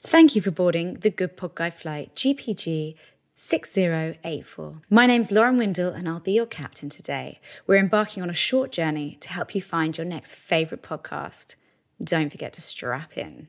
Thank you for boarding the Good Pod Guide flight GPG 6084. My name's Lauren Windle and I'll be your captain today. We're embarking on a short journey to help you find your next favourite podcast. Don't forget to strap in.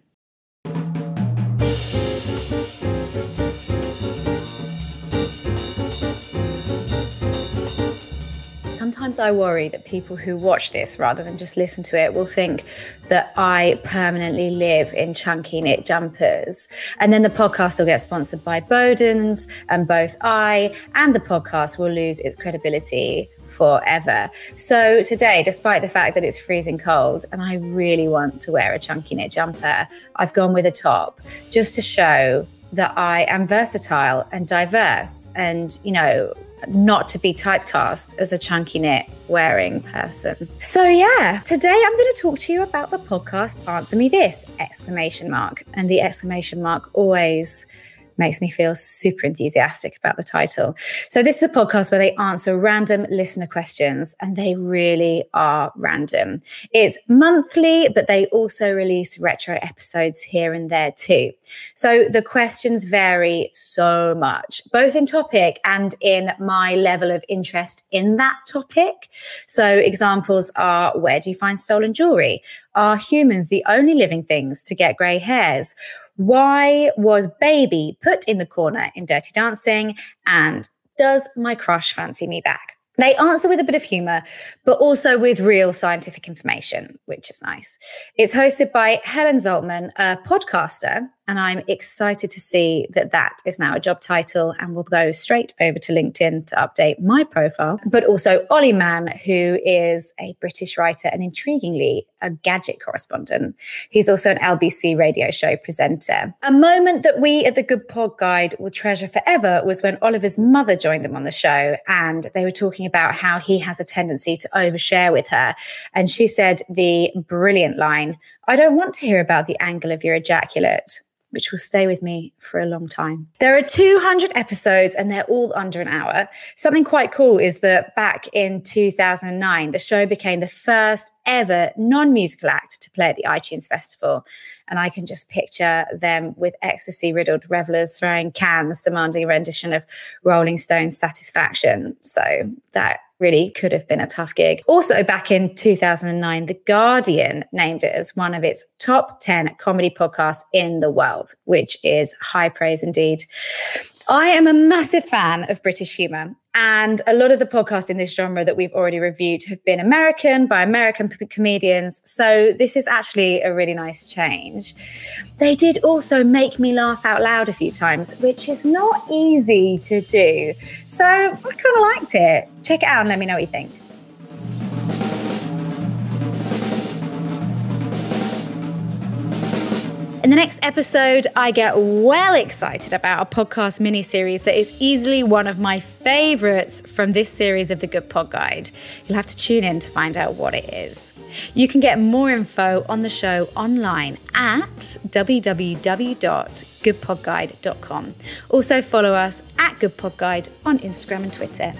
Sometimes I worry that people who watch this rather than just listen to it will think that I permanently live in chunky knit jumpers. And then the podcast will get sponsored by Boden's, and both I and the podcast will lose its credibility forever. So today, despite the fact that it's freezing cold and I really want to wear a chunky knit jumper, I've gone with a top just to show that I am versatile and diverse and, you know, not to be typecast as a chunky knit wearing person. So yeah, today I'm going to talk to you about the podcast Answer Me This exclamation mark and the exclamation mark always makes me feel super enthusiastic about the title. So, this is a podcast where they answer random listener questions, and they really are random. It's monthly, but they also release retro episodes here and there too. So, the questions vary so much, both in topic and in my level of interest in that topic. So, examples are where do you find stolen jewelry? Are humans the only living things to get grey hairs? Why was Baby put in the corner in Dirty Dancing? And does my crush fancy me back? They answer with a bit of humor, but also with real scientific information, which is nice. It's hosted by Helen Zaltzman, a podcaster, and I'm excited to see that that is now a job title and will go straight over to LinkedIn to update my profile. But also Olly Mann, who is a British writer and intriguingly a gadget correspondent. He's also an LBC radio show presenter. A moment that we at the Good Pod Guide will treasure forever was when Oliver's mother joined them on the show and they were talking about how he has a tendency to overshare with her. And she said the brilliant line, I don't want to hear about the angle of your ejaculate which will stay with me for a long time. There are 200 episodes and they're all under an hour. Something quite cool is that back in 2009, the show became the first ever non musical act to play at the iTunes Festival. And I can just picture them with ecstasy riddled revelers throwing cans, demanding a rendition of Rolling Stone's Satisfaction. So that really could have been a tough gig. Also, back in 2009, The Guardian named it as one of its top 10 comedy podcasts in the world, which is high praise indeed. I am a massive fan of British humour. And a lot of the podcasts in this genre that we've already reviewed have been American by American p- comedians. So this is actually a really nice change. They did also make me laugh out loud a few times, which is not easy to do. So I kind of liked it. Check it out and let me know what you think. In the next episode, I get well excited about a podcast mini series that is easily one of my favorites from this series of the Good Pod Guide. You'll have to tune in to find out what it is. You can get more info on the show online at www.goodpodguide.com. Also, follow us at Good Pod Guide on Instagram and Twitter.